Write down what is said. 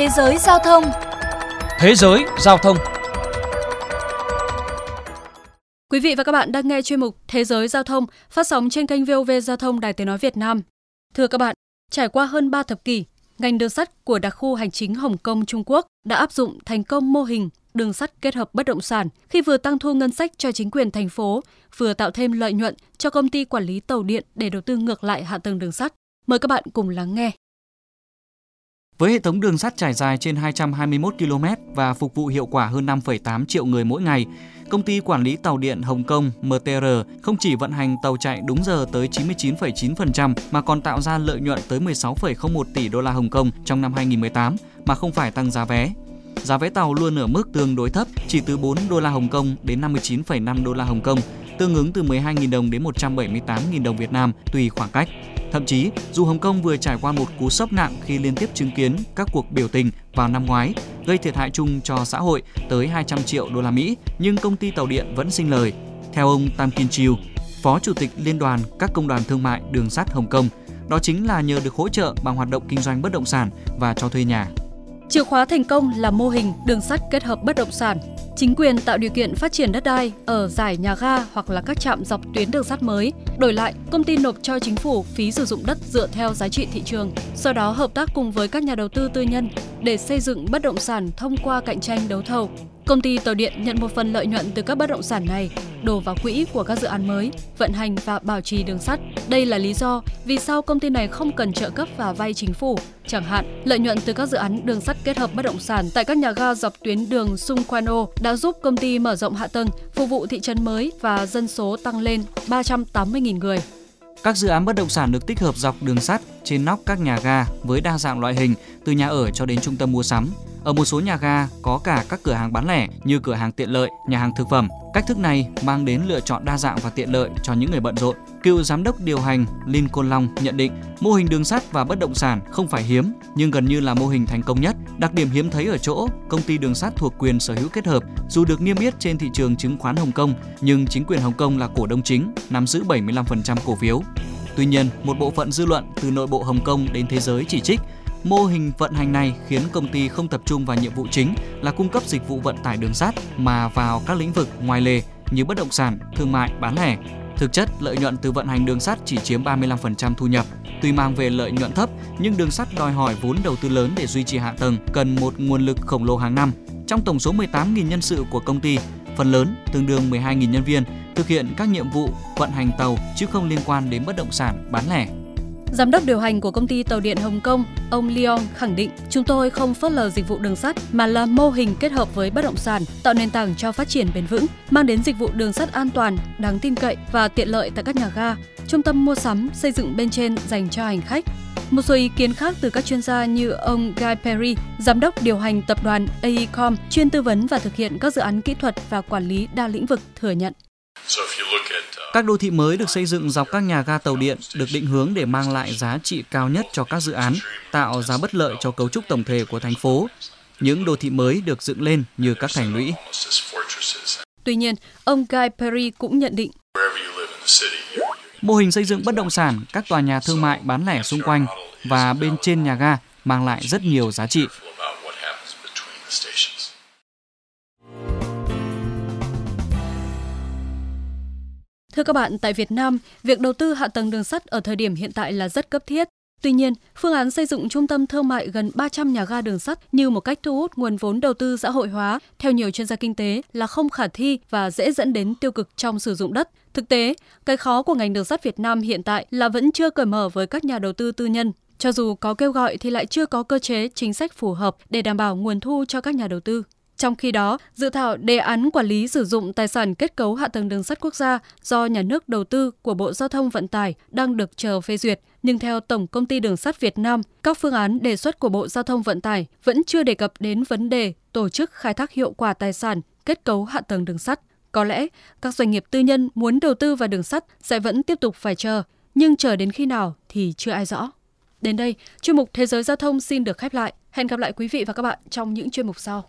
Thế giới giao thông Thế giới giao thông Quý vị và các bạn đang nghe chuyên mục Thế giới giao thông phát sóng trên kênh VOV Giao thông Đài Tiếng Nói Việt Nam. Thưa các bạn, trải qua hơn 3 thập kỷ, ngành đường sắt của đặc khu hành chính Hồng Kông Trung Quốc đã áp dụng thành công mô hình đường sắt kết hợp bất động sản khi vừa tăng thu ngân sách cho chính quyền thành phố, vừa tạo thêm lợi nhuận cho công ty quản lý tàu điện để đầu tư ngược lại hạ tầng đường sắt. Mời các bạn cùng lắng nghe. Với hệ thống đường sắt trải dài trên 221 km và phục vụ hiệu quả hơn 5,8 triệu người mỗi ngày, công ty quản lý tàu điện Hồng Kông MTR không chỉ vận hành tàu chạy đúng giờ tới 99,9% mà còn tạo ra lợi nhuận tới 16,01 tỷ đô la Hồng Kông trong năm 2018 mà không phải tăng giá vé. Giá vé tàu luôn ở mức tương đối thấp, chỉ từ 4 đô la Hồng Kông đến 59,5 đô la Hồng Kông, tương ứng từ 12.000 đồng đến 178.000 đồng Việt Nam tùy khoảng cách. Thậm chí, dù Hồng Kông vừa trải qua một cú sốc nặng khi liên tiếp chứng kiến các cuộc biểu tình vào năm ngoái, gây thiệt hại chung cho xã hội tới 200 triệu đô la Mỹ, nhưng công ty tàu điện vẫn sinh lời. Theo ông Tam Kim Chiu, Phó Chủ tịch Liên đoàn các công đoàn thương mại đường sắt Hồng Kông, đó chính là nhờ được hỗ trợ bằng hoạt động kinh doanh bất động sản và cho thuê nhà. Chìa khóa thành công là mô hình đường sắt kết hợp bất động sản. Chính quyền tạo điều kiện phát triển đất đai ở giải nhà ga hoặc là các trạm dọc tuyến đường sắt mới. Đổi lại, công ty nộp cho chính phủ phí sử dụng đất dựa theo giá trị thị trường. Sau đó hợp tác cùng với các nhà đầu tư tư nhân để xây dựng bất động sản thông qua cạnh tranh đấu thầu. Công ty tàu điện nhận một phần lợi nhuận từ các bất động sản này đổ vào quỹ của các dự án mới, vận hành và bảo trì đường sắt. Đây là lý do vì sao công ty này không cần trợ cấp và vay chính phủ. Chẳng hạn, lợi nhuận từ các dự án đường sắt kết hợp bất động sản tại các nhà ga dọc tuyến đường Sung Quan Ô đã giúp công ty mở rộng hạ tầng, phục vụ thị trấn mới và dân số tăng lên 380.000 người. Các dự án bất động sản được tích hợp dọc đường sắt trên nóc các nhà ga với đa dạng loại hình từ nhà ở cho đến trung tâm mua sắm. Ở một số nhà ga có cả các cửa hàng bán lẻ như cửa hàng tiện lợi, nhà hàng thực phẩm. Cách thức này mang đến lựa chọn đa dạng và tiện lợi cho những người bận rộn. Cựu giám đốc điều hành Lincoln Long nhận định mô hình đường sắt và bất động sản không phải hiếm nhưng gần như là mô hình thành công nhất. Đặc điểm hiếm thấy ở chỗ công ty đường sắt thuộc quyền sở hữu kết hợp dù được niêm yết trên thị trường chứng khoán Hồng Kông nhưng chính quyền Hồng Kông là cổ đông chính, nắm giữ 75% cổ phiếu. Tuy nhiên, một bộ phận dư luận từ nội bộ Hồng Kông đến thế giới chỉ trích Mô hình vận hành này khiến công ty không tập trung vào nhiệm vụ chính là cung cấp dịch vụ vận tải đường sắt mà vào các lĩnh vực ngoài lề như bất động sản, thương mại, bán lẻ. Thực chất, lợi nhuận từ vận hành đường sắt chỉ chiếm 35% thu nhập. Tuy mang về lợi nhuận thấp, nhưng đường sắt đòi hỏi vốn đầu tư lớn để duy trì hạ tầng, cần một nguồn lực khổng lồ hàng năm. Trong tổng số 18.000 nhân sự của công ty, phần lớn tương đương 12.000 nhân viên thực hiện các nhiệm vụ vận hành tàu chứ không liên quan đến bất động sản bán lẻ. Giám đốc điều hành của công ty tàu điện Hồng Kông, ông Leon khẳng định chúng tôi không phớt lờ dịch vụ đường sắt mà là mô hình kết hợp với bất động sản, tạo nền tảng cho phát triển bền vững, mang đến dịch vụ đường sắt an toàn, đáng tin cậy và tiện lợi tại các nhà ga, trung tâm mua sắm xây dựng bên trên dành cho hành khách. Một số ý kiến khác từ các chuyên gia như ông Guy Perry, giám đốc điều hành tập đoàn AECOM, chuyên tư vấn và thực hiện các dự án kỹ thuật và quản lý đa lĩnh vực thừa nhận. Các đô thị mới được xây dựng dọc các nhà ga tàu điện được định hướng để mang lại giá trị cao nhất cho các dự án, tạo giá bất lợi cho cấu trúc tổng thể của thành phố. Những đô thị mới được dựng lên như các thành lũy. Tuy nhiên, ông Guy Perry cũng nhận định Mô hình xây dựng bất động sản, các tòa nhà thương mại bán lẻ xung quanh và bên trên nhà ga mang lại rất nhiều giá trị. Thưa các bạn, tại Việt Nam, việc đầu tư hạ tầng đường sắt ở thời điểm hiện tại là rất cấp thiết. Tuy nhiên, phương án xây dựng trung tâm thương mại gần 300 nhà ga đường sắt như một cách thu hút nguồn vốn đầu tư xã hội hóa, theo nhiều chuyên gia kinh tế là không khả thi và dễ dẫn đến tiêu cực trong sử dụng đất. Thực tế, cái khó của ngành đường sắt Việt Nam hiện tại là vẫn chưa cởi mở với các nhà đầu tư tư nhân. Cho dù có kêu gọi thì lại chưa có cơ chế chính sách phù hợp để đảm bảo nguồn thu cho các nhà đầu tư. Trong khi đó, dự thảo đề án quản lý sử dụng tài sản kết cấu hạ tầng đường sắt quốc gia do nhà nước đầu tư của Bộ Giao thông Vận tải đang được chờ phê duyệt. Nhưng theo Tổng Công ty Đường sắt Việt Nam, các phương án đề xuất của Bộ Giao thông Vận tải vẫn chưa đề cập đến vấn đề tổ chức khai thác hiệu quả tài sản kết cấu hạ tầng đường sắt. Có lẽ các doanh nghiệp tư nhân muốn đầu tư vào đường sắt sẽ vẫn tiếp tục phải chờ, nhưng chờ đến khi nào thì chưa ai rõ. Đến đây, chuyên mục Thế giới giao thông xin được khép lại. Hẹn gặp lại quý vị và các bạn trong những chuyên mục sau.